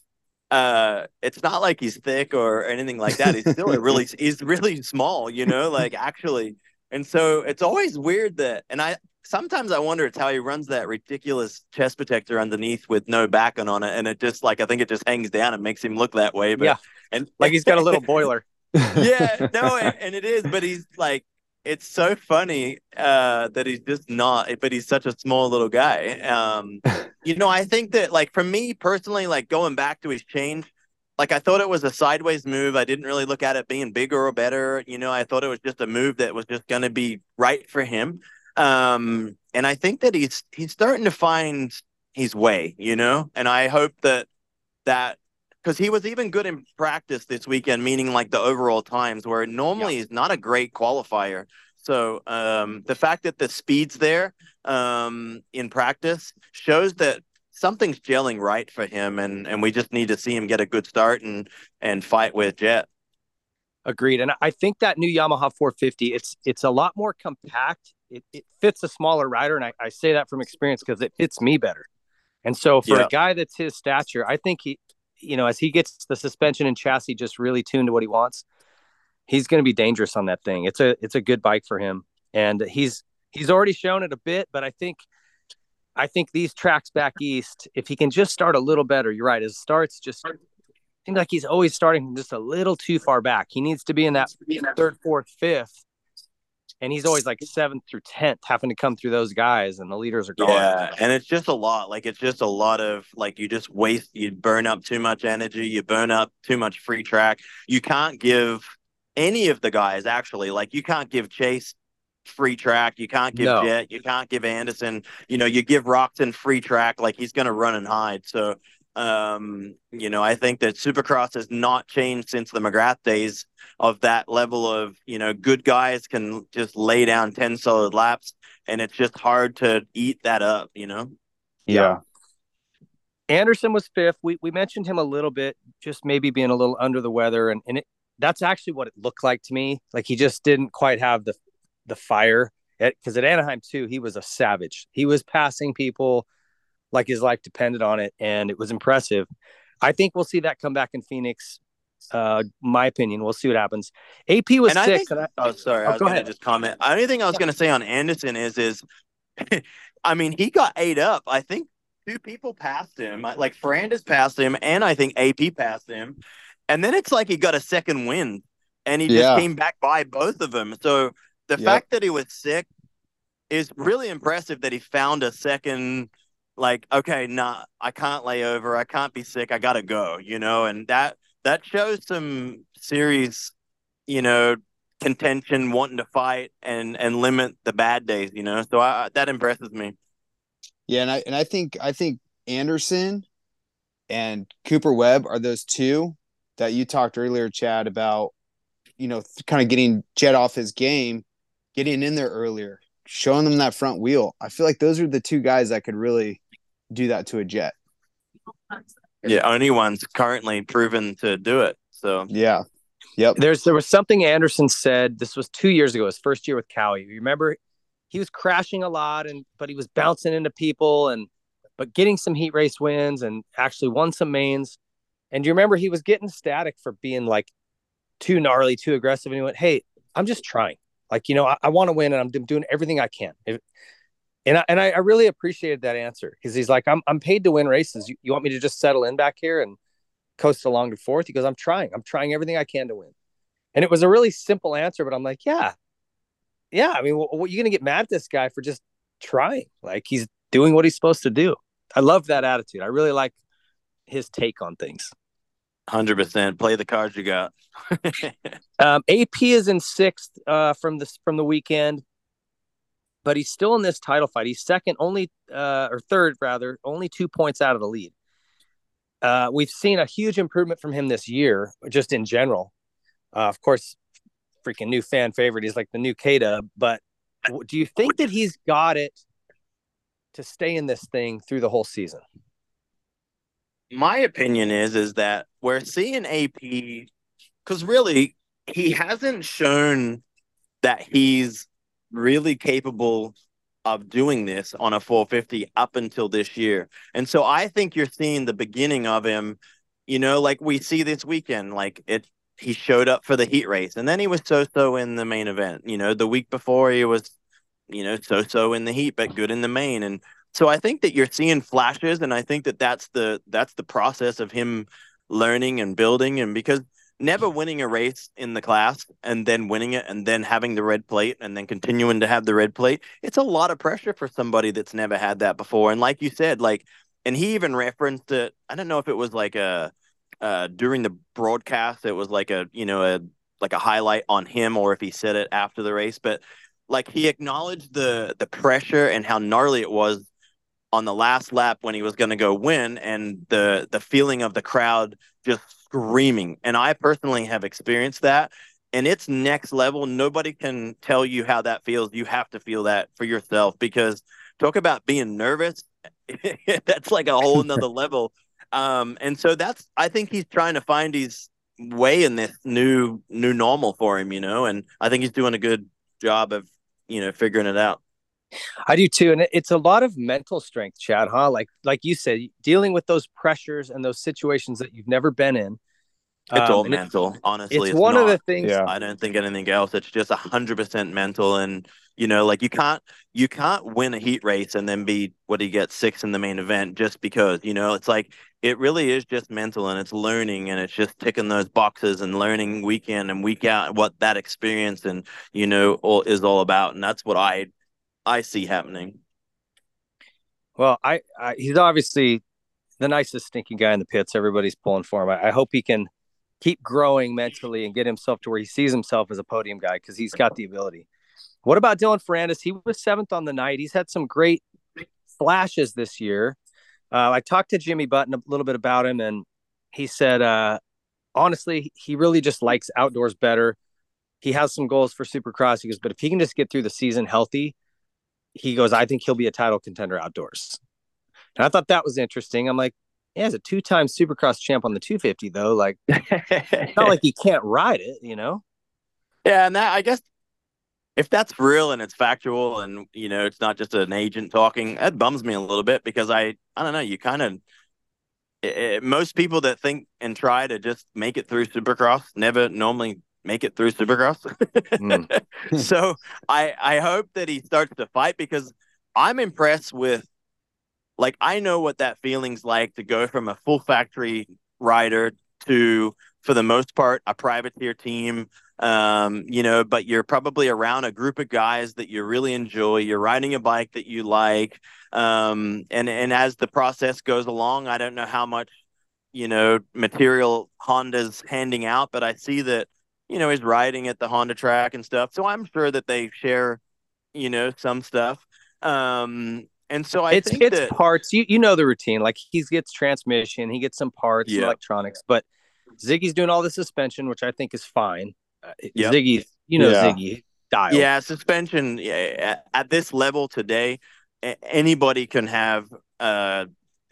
uh, it's not like he's thick or anything like that. He's still a really he's really small, you know, like actually. And so it's always weird that, and I sometimes I wonder it's how he runs that ridiculous chest protector underneath with no backing on it, and it just like I think it just hangs down and makes him look that way. But yeah, and like he's got a little boiler. yeah, no, and, and it is, but he's like it's so funny uh, that he's just not, but he's such a small little guy. Um, you know, I think that like for me personally, like going back to his change, like I thought it was a sideways move. I didn't really look at it being bigger or better. You know, I thought it was just a move that was just going to be right for him. Um, and I think that he's he's starting to find his way. You know, and I hope that that because he was even good in practice this weekend, meaning like the overall times, where normally yeah. he's not a great qualifier. So um, the fact that the speed's there um, in practice shows that something's gelling right for him, and and we just need to see him get a good start and and fight with Jett. Agreed, and I think that new Yamaha 450 it's it's a lot more compact. It, it fits a smaller rider, and I, I say that from experience because it fits me better. And so for yeah. a guy that's his stature, I think he you know, as he gets the suspension and chassis just really tuned to what he wants, he's going to be dangerous on that thing. It's a it's a good bike for him, and he's he's already shown it a bit. But I think I think these tracks back east, if he can just start a little better, you're right. His starts just seems like he's always starting just a little too far back. He needs to be in that third, fourth, fifth and he's always like seventh through tenth, having to come through those guys, and the leaders are gone. Yeah, and it's just a lot. Like it's just a lot of like you just waste, you burn up too much energy, you burn up too much free track. You can't give any of the guys actually like you can't give Chase free track, you can't give no. Jett, you can't give Anderson. You know, you give Roczen free track, like he's going to run and hide. So um, you know, I think that Supercross has not changed since the McGrath days of that level of, you know, good guys can just lay down 10 solid laps and it's just hard to eat that up, you know? Yeah. Anderson was fifth. We we mentioned him a little bit, just maybe being a little under the weather, and and it, that's actually what it looked like to me. Like he just didn't quite have the the fire. Because at Anaheim too, he was a savage. He was passing people like his life depended on it, and it was impressive. I think we'll see that come back in Phoenix. Uh, my opinion. We'll see what happens. AP was and six. I think, I, oh, sorry. Oh, I was going to just comment. The only thing I was going to say on Anderson is, is, I mean, he got ate up. I think two people passed him. Like Ferrandis passed him, and I think AP passed him. And then it's like he got a second win, and he just yeah. came back by both of them. So the yep. fact that he was sick is really impressive. That he found a second like okay nah i can't lay over i can't be sick i gotta go you know and that that shows some serious you know contention wanting to fight and and limit the bad days you know so I, that impresses me. Yeah and i and i think i think anderson and cooper webb are those two that you talked earlier chad about you know kind of getting jett off his game getting in there earlier showing them that front wheel i feel like those are the two guys that could really do that to a Jett. Yeah, only one's currently proven to do it. So yeah, yep. There's there was something Anderson said. This was two years ago, his first year with Kawi. You remember he was crashing a lot, and but he was bouncing into people and but getting some heat race wins and actually won some mains. And you remember he was getting static for being like too gnarly, too aggressive? And he went, Hey, I'm just trying. Like, you know, I, I want to win and I'm doing everything I can. If, and I, and I, I really appreciated that answer because he's like, I'm, I'm paid to win races. You, you want me to just settle in back here and coast along to fourth? He goes, I'm trying. I'm trying everything I can to win. And it was a really simple answer, but I'm like, yeah, yeah. I mean, what, what you going to get mad at this guy for just trying? Like he's doing what he's supposed to do. I love that attitude. I really like his take on things. Hundred percent. Play the cards you got. um, AP is in sixth uh, from this from the weekend, but he's still in this title fight. He's second, only uh, or third rather, only two points out of the lead. Uh, we've seen a huge improvement from him this year, just in general. Uh, of course, freaking new fan favorite. He's like the new Kada. But do you think that he's got it to stay in this thing through the whole season? My opinion is is that we're seeing AP because really he hasn't shown that he's really capable of doing this on a 450 up until this year. And so I think you're seeing the beginning of him, you know, like we see this weekend, like it he showed up for the heat race and then he was so so in the main event. You know, the week before he was, you know, so so in the heat, but good in the main. And so I think that you're seeing flashes, and I think that that's the that's the process of him learning and building. And because never winning a race in the class and then winning it and then having the red plate and then continuing to have the red plate, it's a lot of pressure for somebody that's never had that before. And like you said, like, and he even referenced it. I don't know if it was like a uh, during the broadcast, it was like a you know a like a highlight on him, or if he said it after the race, but like he acknowledged the the pressure and how gnarly it was on the last lap when he was going to go win, and the the feeling of the crowd just screaming. And I personally have experienced that, and it's next level. Nobody can tell you how that feels. You have to feel that for yourself because talk about being nervous. that's like a whole nother level um, and so that's I think he's trying to find his way in this new new normal for him, you know, and I think he's doing a good job of, you know, figuring it out. I do too, and it's a lot of mental strength, Chad. Huh? Like like you said, dealing with those pressures and those situations that you've never been in. It's um, all mental, honestly. It's, it's one not, of the things. Yeah. I don't think anything else. It's just a hundred percent mental, and you know, like you can't you can't win a heat race and then be what do you get six in the main event just because you know it's like it really is just mental and it's learning and it's just ticking those boxes and learning week in and week out what that experience and you know all, is all about and that's what I I see happening. Well, I, I he's obviously the nicest stinking guy in the pits. Everybody's pulling for him. I, I hope he can keep growing mentally and get himself to where he sees himself as a podium guy because he's got the ability. What about Dylan Ferrandis? He was seventh on the night. He's had some great flashes this year. Uh, I talked to Jimmy Button a little bit about him, and he said, uh, honestly, he really just likes outdoors better. He has some goals for Supercross. He goes, but if he can just get through the season healthy, he goes, I think he'll be a title contender outdoors. And I thought that was interesting. I'm like, yeah, he's a two-time Supercross champ on the 250, though. Like, not like he can't ride it, you know? Yeah, and that I guess if that's real and it's factual and you know it's not just an agent talking that bums me a little bit because i i don't know you kind of most people that think and try to just make it through supercross never normally make it through supercross mm. so i i hope that he starts to fight because i'm impressed with like i know what that feeling's like to go from a full factory rider to for the most part a privateer team um, you know, but you're probably around a group of guys that you really enjoy. You're riding a bike that you like, um, and and as the process goes along, I don't know how much you know material Honda's handing out, but I see that you know he's riding at the Honda track and stuff. So I'm sure that they share, you know, some stuff. Um, and so I it's think it's that, parts. You you know the routine. Like he gets transmission, he gets some parts, yeah. electronics, but Ziggy's doing all the suspension, which I think is fine. Uh, yep. Ziggy, you know yeah. Ziggy dial. Yeah, suspension yeah, at this level today, anybody can have uh,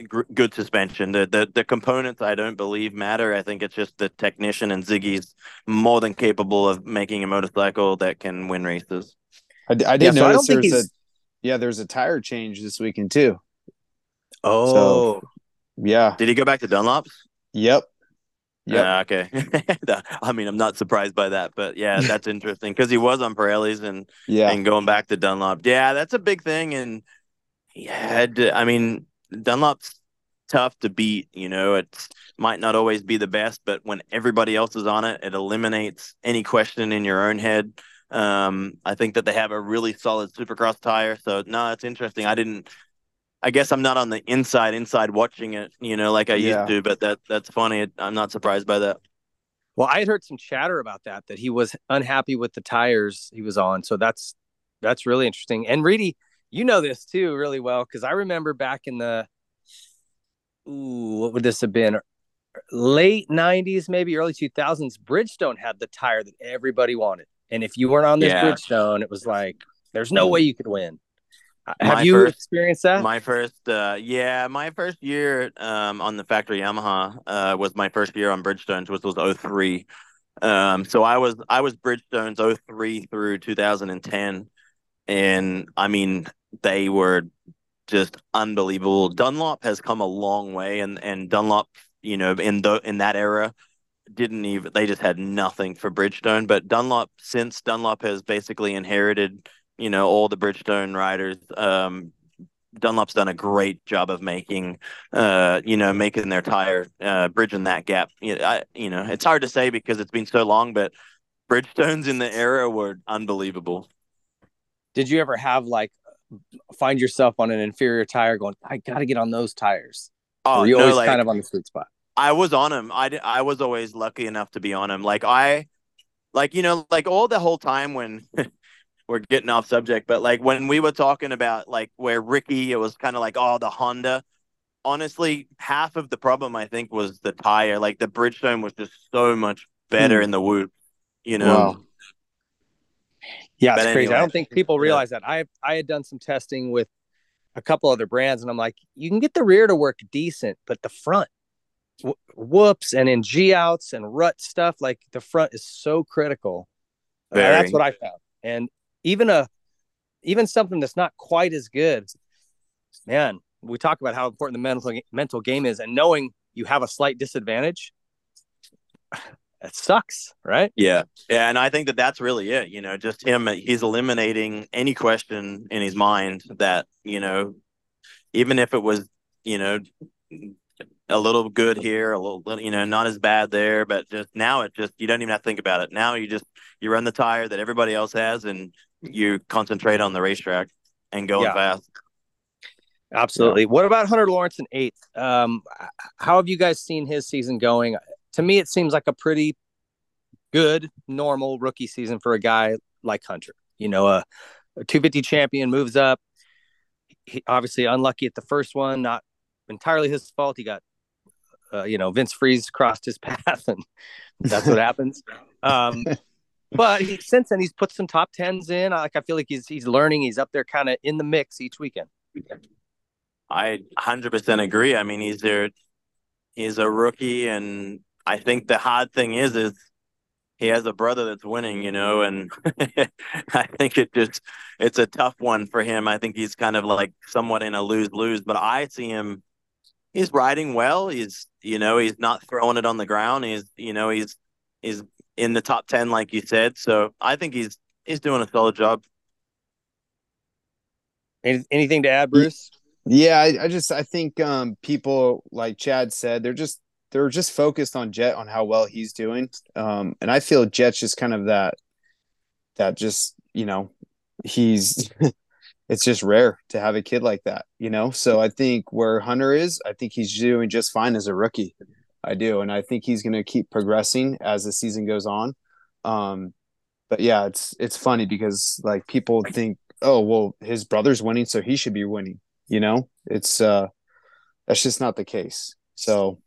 good suspension. The, the the components I don't believe matter. I think it's just the technician and Ziggy's more than capable of making a motorcycle that can win races. I, I did yeah, notice so there's a yeah there's a tire change this weekend too. Oh, so, yeah. Did he go back to Dunlops? Yep. Yeah. okay. I mean, I'm not surprised by that, but yeah, that's interesting because he was on Pirellis and Yeah. and going back to Dunlop. Yeah, that's a big thing. And he had, to, I mean, Dunlop's tough to beat. You know, it might not always be the best, but when everybody else is on it, it eliminates any question in your own head. Um, I think that they have a really solid Supercross tire. So no, it's interesting. I didn't. I guess I'm not on the inside inside watching it, you know, like I Yeah. used to. But that that's funny. I'm not surprised by that. Well, I had heard some chatter about that that he was unhappy with the tires he was on. So that's that's really interesting. And Reedy, you know this too really well because I remember back in the ooh, what would this have been? Late '90s, maybe early 2000s. Bridgestone had the tire that everybody wanted, and if you weren't on this Yeah. Bridgestone, it was like there's no way you could win. Uh, Have My you first- experienced that? My first, uh, yeah, my first year um, on the factory Yamaha uh, was my first year on Bridgestones, which was 03. Um, so I was I was Bridgestones 03 through 2010, and I mean they were just unbelievable. Dunlop has come a long way, and and Dunlop, you know, in the in that era, didn't even they just had nothing for Bridgestone. But Dunlop, since Dunlop has basically inherited, you know, all the Bridgestone riders, um, Dunlop's done a great job of making, uh, you know, making their tire, uh, bridging that gap. You know, I, you know, it's hard to say because it's been so long, but Bridgestones in the era were unbelievable. Did you ever have like find yourself on an inferior tire going, I got to get on those tires? Oh, Were you no, always like, kind of on the sweet spot? I was on him. I, di- I was always lucky enough to be on him. Like I, like you know, like all the whole time when we're getting off subject, but like when we were talking about like where Ricky, it was kind of like oh the Honda. Honestly, half of the problem I think was the tire. Like the Bridgestone was just so much better Hmm. in the whoop. You know, Wow. Yeah, it's But crazy. I don't think people Yeah. realize that. I I had done some testing with a couple other brands, and I'm like, you can get the rear to work decent, but the front, wh- whoops, and in G outs and rut stuff, like the front is so critical. Uh, that's what I found. And even a even something that's not quite as good, man. We talk about how important the mental mental game is, and knowing you have a slight disadvantage, it sucks, right? Yeah. Yeah. And I think that that's really it. You know, just him, he's eliminating any question in his mind that, you know, even if it was, you know, a little good here, a little, you know, not as bad there, but just now it just, you don't even have to think about it. Now you just, you run the tire that everybody else has and you concentrate on the racetrack and going Yeah. fast. Absolutely. What about Hunter Lawrence in eighth? Um, how have you guys seen his season going? To me, it seems like a pretty good, normal rookie season for a guy like Hunter. You know, a, a 250 champion moves up. He obviously unlucky at the first one, not entirely his fault. He got, uh, you know, Vince Friese crossed his path, and that's what happens. Um, but he, since then, he's put some top tens in. Like I feel like he's he's learning. He's up there, kind of in the mix each weekend. I 100% agree. I mean, he's there, he's a rookie, and I think the hard thing is, is he has a brother that's winning, you know, and I think it just, it's a tough one for him. I think he's kind of like somewhat in a lose lose, but I see him, he's riding well. He's, you know, he's not throwing it on the ground. He's, you know, he's, he's in the top 10, like you said. So I think he's, he's doing a solid job. Anything to add, Bruce? Yeah, I, I just I think um people like Chad said they're just they're just focused on Jett on how well he's doing. Um and I feel Jett's just kind of that that just, you know, he's it's just rare to have a kid like that, you know? So I think where Hunter is, I think he's doing just fine as a rookie. I do. And I think he's gonna keep progressing as the season goes on. Um but yeah, it's it's funny because like people think, oh well, his brother's winning, so he should be winning you know it's uh that's just not the case so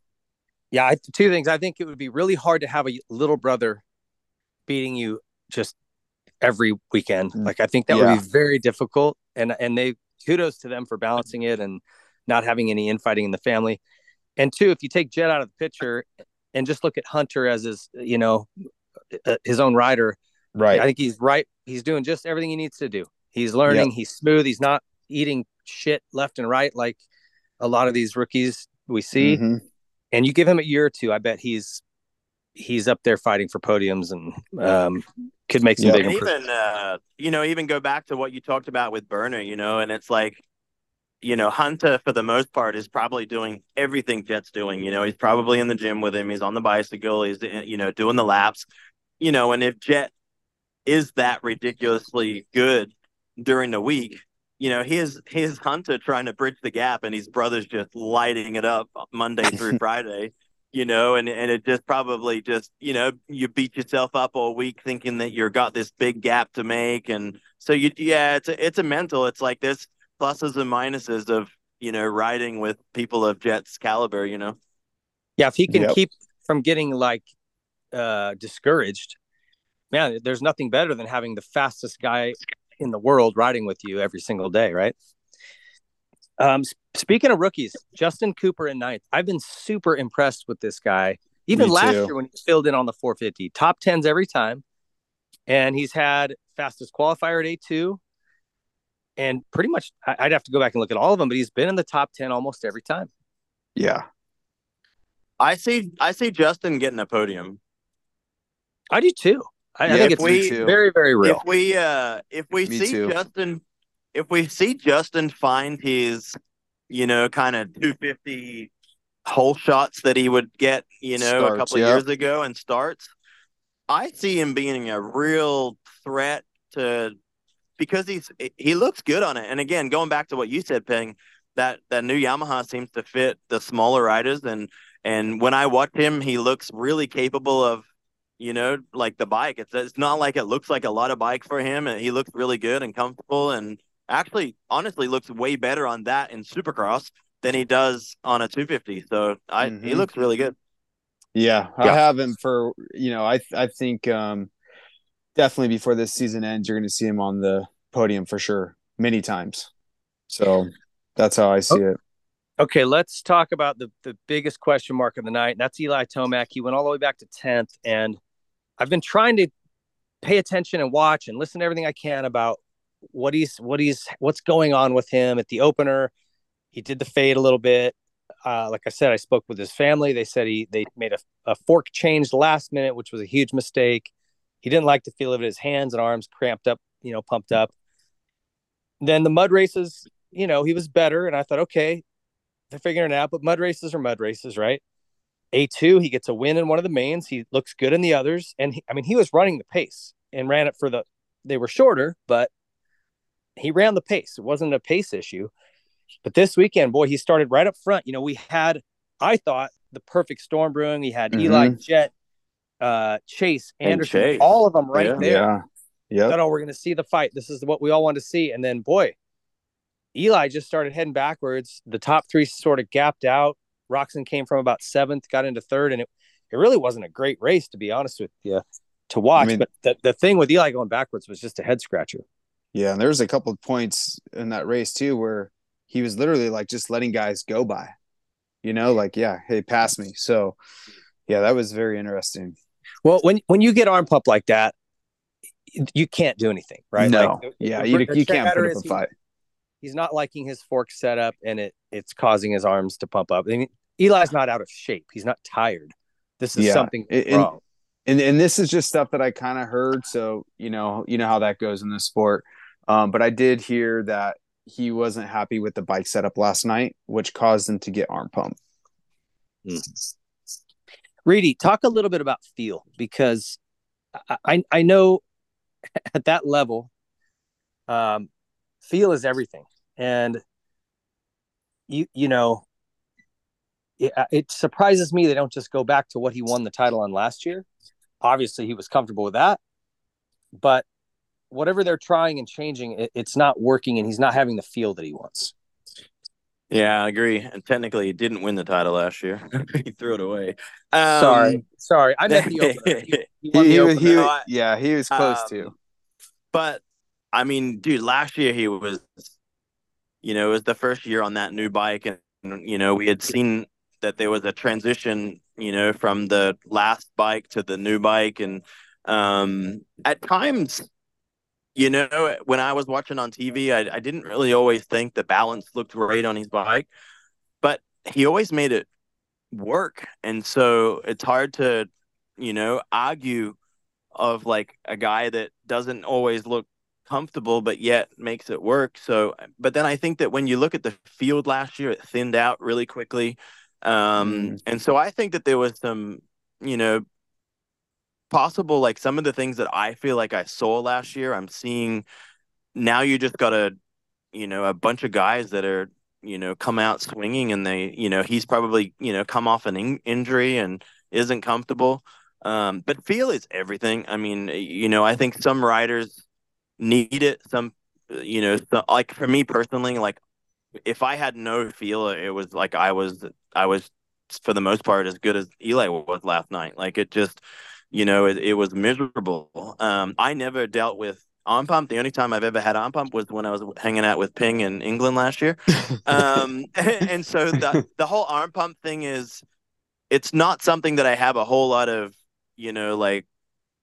Yeah, I, two things. I think it would be really hard to have a little brother beating you just every weekend. Mm. Like I think that Yeah. would be very difficult. And and they kudos to them for balancing it and not having any infighting in the family. And two, if you take Jett out of the picture and just look at Hunter as his, you know, uh, his own rider, right I think he's right. He's doing just everything he needs to do. He's learning. He's smooth. He's not eating shit left and right like a lot of these rookies we see. Mhm. And you give him a year or two, I bet he's he's up there fighting for podiums and um, could make some Yeah. big And improvements. even uh, you know, even go back to what you talked about with Burner, you know, and it's like, you know, Hunter for the most part is probably doing everything Jett's doing. You know, he's probably in the gym with him. He's on the bicycle. He's you know doing the laps. You know, and if Jett is that ridiculously good during the week, you know, his his Hunter trying to bridge the gap, and his brother's just lighting it up Monday through Friday. You know, and and it just probably just you know you beat yourself up all week thinking that you're got this big gap to make, and so you yeah, it's a, it's a mental. It's like this pluses and minuses of you know riding with people of Jett's caliber. You know. Yeah, if he can Yep. keep from getting like uh discouraged, man, there's nothing better than having the fastest guy in the world riding with you every single day, right? Um speaking of rookies, Justin Cooper in ninth. I've been super impressed with this guy. Even Me last too. year when he filled in on the 450, top tens every time. And he's had fastest qualifier at A2. And pretty much I'd have to go back and look at all of them, but he's been in the top 10 almost every time. Yeah. I see. I see Justin getting a podium. I do too. I, I think it's me too. very, very real. If we uh if we Me see too. Justin if we see Justin find his, you know, kind of 250 hole shots that he would get, you know, a couple yeah. years ago and starts, I see him being a real threat to because he's he looks good on it. And again, going back to what you said, Ping, that that new Yamaha seems to fit the smaller riders and and when I watch him, he looks really capable of you know, like the bike. It's it's not like it looks like a lot of bike for him, and he looks really good and comfortable, and actually, honestly, looks way better on that in Supercross than he does on a 250. So I he Mhm. looks really good. Yeah, I Yeah. have him for you know. I I think um, definitely before this season ends, you're going to see him on the podium for sure, many times. So that's how I see it. Okay, let's talk about the the biggest question mark of the night. That's Eli Tomac. He went all the way back to tenth, and I've been trying to pay attention and watch and listen to everything I can about what he's what he's what's going on with him at the opener. He did the fade a little bit. Uh, like I said, I spoke with his family. They said he they made a, a fork change last minute, which was a huge mistake. He didn't like the feel of it. His hands and arms cramped up, you know, pumped up. Then the mud races, you know, he was better, and I thought, okay, they're figuring it out. But mud races are mud races, right? A2, he gets a win in one of the mains. He looks good in the others. And he, I mean, he was running the pace and ran it for the, they were shorter, but he ran the pace. It wasn't a pace issue. But this weekend, boy, he started right up front. You know, we had, I thought, the perfect storm brewing. He had Eli, Jet, uh, Chase, And Anderson, Chase. all of them right Yeah. there Yeah, yeah, thought, oh, we're going to see the fight. This is what we all want to see. And then, boy, Eli just started heading backwards. The top three sort of gapped out. Roczen came from about seventh, got into third, and it, it really wasn't a great race, to be honest with you, to watch. mean- but the, the thing with Eli going backwards was just a head scratcher. yeah. And there was a couple of points in that race too where he was literally like just letting guys go by. You know, like yeah, hey, pass me. So yeah, that was very interesting. Well, when when you get arm pump like that, you can't do anything, right? No, Like, yeah, the- you the you can't put up a he- fight. he's not liking his fork setup and it it's causing his arms to pump up. I mean, Eli's not out of shape. He's not tired. This is Yeah. something and- wrong. and and this is just stuff that I kind of heard. So you know, you know how that goes in this sport. Um, but I did hear that he wasn't happy with the bike setup last night, which caused him to get arm pump. Reedy, talk a little bit about feel because I, I I know at that level, um, feel is everything, and you you know, it, it surprises me they don't just go back to what he won the title on last year. Obviously, he was comfortable with that, but whatever they're trying and changing, it, it's not working, and he's not having the feel that he wants. Yeah, I agree. And technically, he didn't win the title last year. he threw it away. Um, sorry, sorry, I meant the opener. He, he won He, the he, opener. he- No, yeah, he was close Um, to. But I mean, dude, last year he was, you know, it was the first year on that new bike, and you know, we had seen that there was a transition, you know, from the last bike to the new bike, and um, at times, you know, when I was watching on TV, I, I didn't really always think the balance looked great on his bike, but he always made it work, and so it's hard to you know, argue of like a guy that doesn't always look comfortable, but yet makes it work. So, but then I think that when you look at the field last year, it thinned out really quickly. Um, mm. And so I think that there was some, you know, possible like some of the things that I feel like I saw last year, I'm seeing now. You just got a, you know, a bunch of guys that are, you know, come out swinging, and they, you know, he's probably, you know, come off an in- injury and isn't comfortable. Um, but feel is everything. I mean, you know, I think some riders need it. Some, you know, so, like for me personally, like if I had no feel, it was like I was, I was for the most part as good as Eli was last night. Like it just, you know, it, it was miserable. Um, I never dealt with arm pump. The only time I've ever had arm pump was when I was hanging out with Ping in England last year. um, and so the the whole arm pump thing is, it's not something that I have a whole lot of, you know, like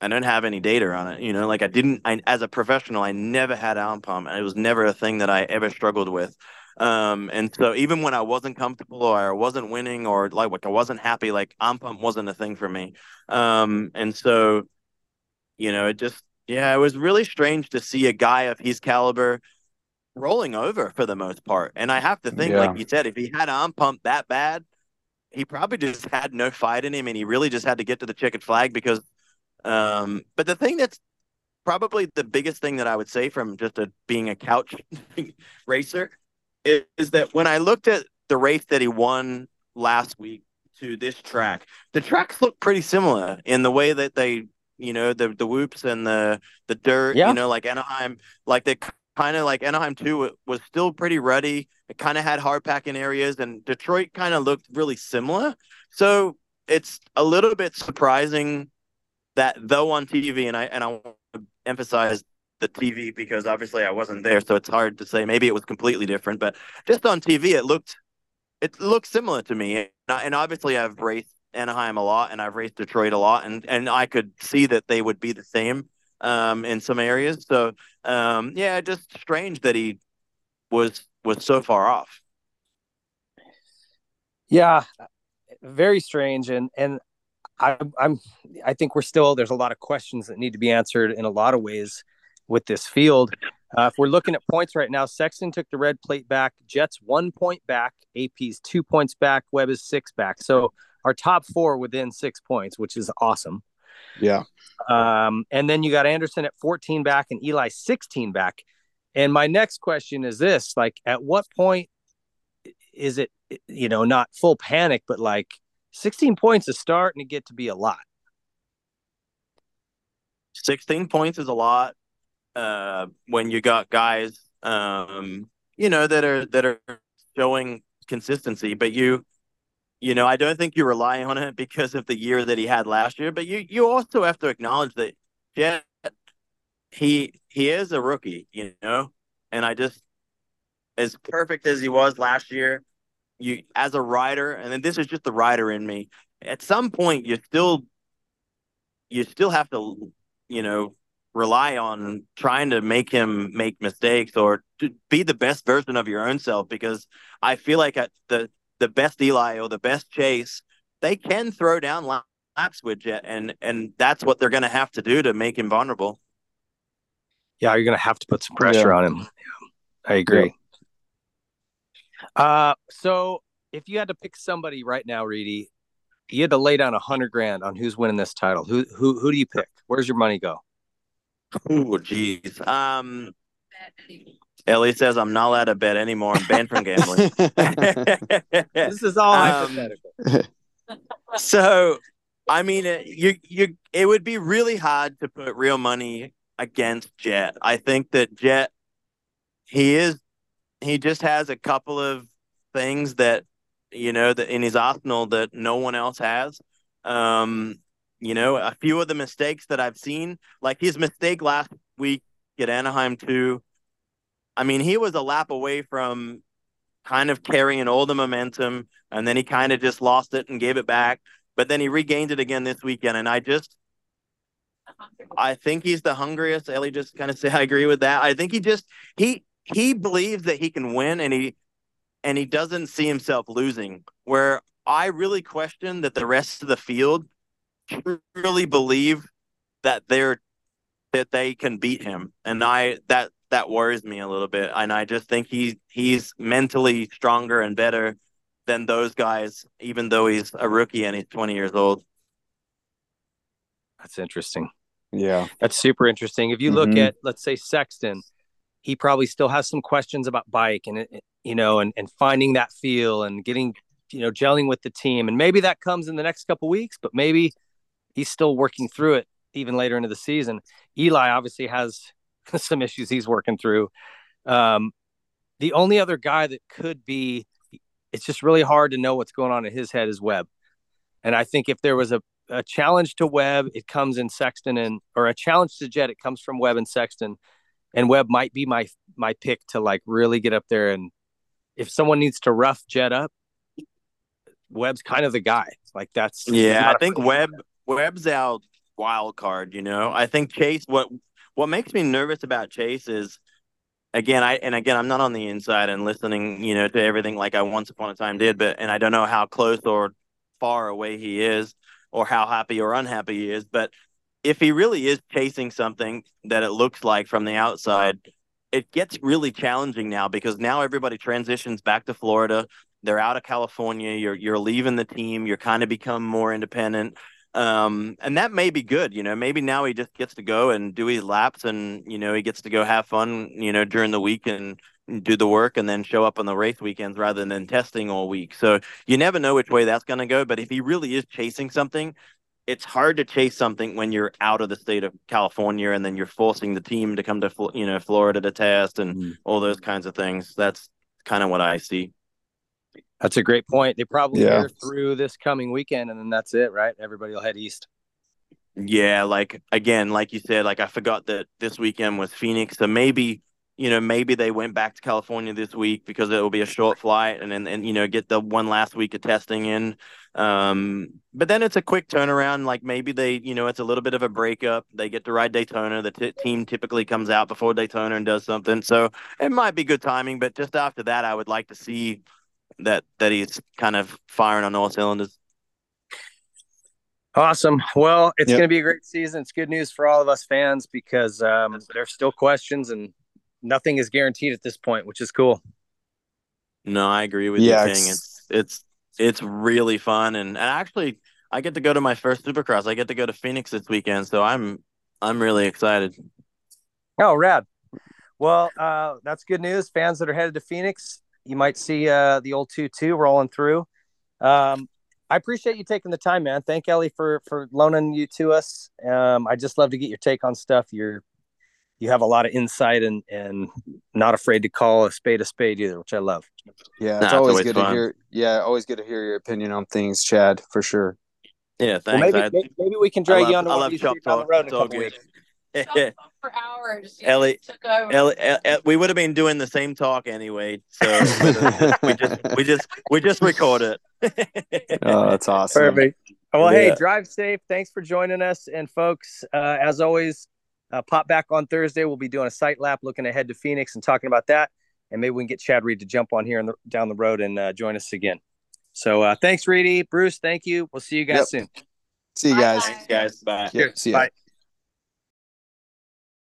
I don't have any data on it. You know, like I didn't. I, as a professional, I never had arm pump, and it was never a thing that I ever struggled with. Um, and so even when I wasn't comfortable or I wasn't winning or like, like I wasn't happy, like arm pump wasn't a thing for me. Um, and so, you know, it just, yeah, it was really strange to see a guy of his caliber rolling over for the most part. And I have to think, yeah. like you said, if he had arm pump that bad, he probably just had no fight in him and he really just had to get to the checkered flag because, um, but the thing that's probably the biggest thing that I would say from just a, being a couch racer is, is that when I looked at the race that he won last week to this track, the tracks look pretty similar in the way that they, you know, the the whoops and the the dirt, yeah. you know, like Anaheim, like they kind of like Anaheim too was still pretty ruddy. It kind of had hard packing areas, and Detroit kind of looked really similar. So it's a little bit surprising that though on TV, and I and I want to emphasize the TV because obviously I wasn't there, so it's hard to say. Maybe it was completely different, but just on TV, it looked it looked similar to me. And, obviously, I've raced Anaheim a lot, and I've raced Detroit a lot, and and I could see that they would be the same um, in some areas. So um, yeah, just strange that he was was so far off. Yeah, very strange, and and I, I'm I think we're still there's a lot of questions that need to be answered in a lot of ways with this field. Uh, if we're looking at points right now, Sexton took the red plate back. Jett's one point back. AP's two points back. Webb is six back. So our top four within six points, which is awesome. Yeah. Um, and then you got Anderson at 14 back and Eli 16 back. And my next question is this like, at what point is it, you know, not full panic, but like 16 points is starting to get to be a lot? 16 points is a lot uh, when you got guys, um, you know, that are that are showing consistency. But you, you know, I don't think you rely on it because of the year that he had last year. But you you also have to acknowledge that Jett, he he is a rookie, you know, and I just as perfect as he was last year, you as a rider, and then this is just the rider in me. At some point, you still you still have to, you know, rely on trying to make him make mistakes or to be the best version of your own self because I feel like at the the best Eli or the best Chase, they can throw down laps with Jett and and that's what they're going to have to do to make him vulnerable. Yeah, you're going to have to put some pressure yeah. on him. Yeah, I agree. Yeah. Uh so if you had to pick somebody right now, Reedy, you had to lay down a hundred grand on who's winning this title. Who who who do you pick? Where's your money go? Oh, jeez. Um, Ellie says I'm not allowed to bet anymore. I'm banned from gambling. this is all um, hypothetical. so, I mean, it, you you it would be really hard to put real money against Jett. I think that Jett, he is, he just has a couple of things that you know that in his arsenal that no one else has. Um, you know, a few of the mistakes that I've seen, like his mistake last week at Anaheim too. I mean, he was a lap away from kind of carrying all the momentum, and then he kind of just lost it and gave it back. But then he regained it again this weekend, and I just, I think he's the hungriest. Ellie just kind of say I agree with that. I think he just he he believes that he can win, and he and he doesn't see himself losing. Where I really question that the rest of the field truly believe that they're that they can beat him, and I that that worries me a little bit. And I just think he's he's mentally stronger and better than those guys, even though he's a rookie and he's 20 years old. That's interesting. Yeah. That's super interesting. If you look Mhm. at, let's say, Sexton, he probably still has some questions about bike and, you know, and, and finding that feel and getting, you know, gelling with the team. And maybe that comes in the next couple weeks, but maybe he's still working through it even later into the season. Eli obviously has some issues he's working through. Um, the only other guy that could be, it's just really hard to know what's going on in his head is Webb. And I think if there was a, a challenge to Webb, it comes in Sexton and or a challenge to Jett, it comes from Webb and Sexton. And Webb might be my my pick to like really get up there and if someone needs to rough Jett up, Webb's kind of the guy. Like that's Yeah, I think Webb Webb's out wild card. You know, I think Chase. What what makes me nervous about Chase is, again, I and again, I'm not on the inside and listening, you know, to everything like I once upon a time did, but and I don't know how close or far away he is, or how happy or unhappy he is. But if he really is chasing something that it looks like from the outside, it gets really challenging now because now everybody transitions back to Florida. They're out of California. You're you're leaving the team. You're kind of become more independent. Um, and that may be good, you know. Maybe now he just gets to go and do his laps, and you know he gets to go have fun, you know, during the week and do the work, and then show up on the race weekends rather than testing all week. So you never know which way that's going to go. But if he really is chasing something, it's hard to chase something when you're out of the state of California, and then you're forcing the team to come to you know Florida to test and Mhm. all those kinds of things. That's kind of what I see. That's a great point. They probably Yeah. hear through this coming weekend and then that's it, right? Everybody will head east. Yeah, like again, like you said, like I forgot that this weekend was Phoenix. So maybe, you know, maybe they went back to California this week because it will be a short flight and then and, you know, get the one last week of testing in. Um, but then it's a quick turnaround. Like maybe they, you know, it's a little bit of a breakup. They get to ride Daytona. The t- team typically comes out before Daytona and does something. So it might be good timing, but just after that, I would like to see that that he's kind of firing on all cylinders. Awesome. Well, it's Yep. going to be a great season. It's good news for all of us fans because um, there's still questions and nothing is guaranteed at this point, which is cool. No, I agree with Yeah, you, Ping. it's- It's it's it's really fun, and, and actually, I get to go to my first Supercross. I get to go to Phoenix this weekend, so I'm I'm really excited. Oh, rad. Well, uh, that's good news. Fans that are headed to Phoenix, you might see uh, the old 2 2 rolling through. Um, I appreciate you taking the time, man. Thank Ellie for for loaning you to us. Um, I just love to get your take on stuff. You're you have a lot of insight and and not afraid to call a spade a spade either, which I love. Yeah, Nah, it's it's always, always good fun. to hear. Yeah, always good to hear your opinion on things, Chad, for sure. Yeah, Well, thanks. maybe, I- maybe maybe we can drag love, you on I one of these shop down the talk. road in a couple weeks. for hours. you Ellie- took over. Ellie, El- El- we would have been doing the same talk anyway, so we just we just we just record it. Oh, that's awesome. Perfect. Well, hey, drive safe. Thanks for joining us. And folks, uh, as always, uh, pop back on Thursday. We'll be doing a site lap looking ahead to Phoenix and talking about that. And maybe we can get Chad Reed to jump on here in the, down the road and uh, join us again. So uh, thanks, Reedy. Bruce, thank you. We'll see you guys Yep. soon. See you guys. Bye. Thanks, guys. Bye. Yeah, see ya. Bye.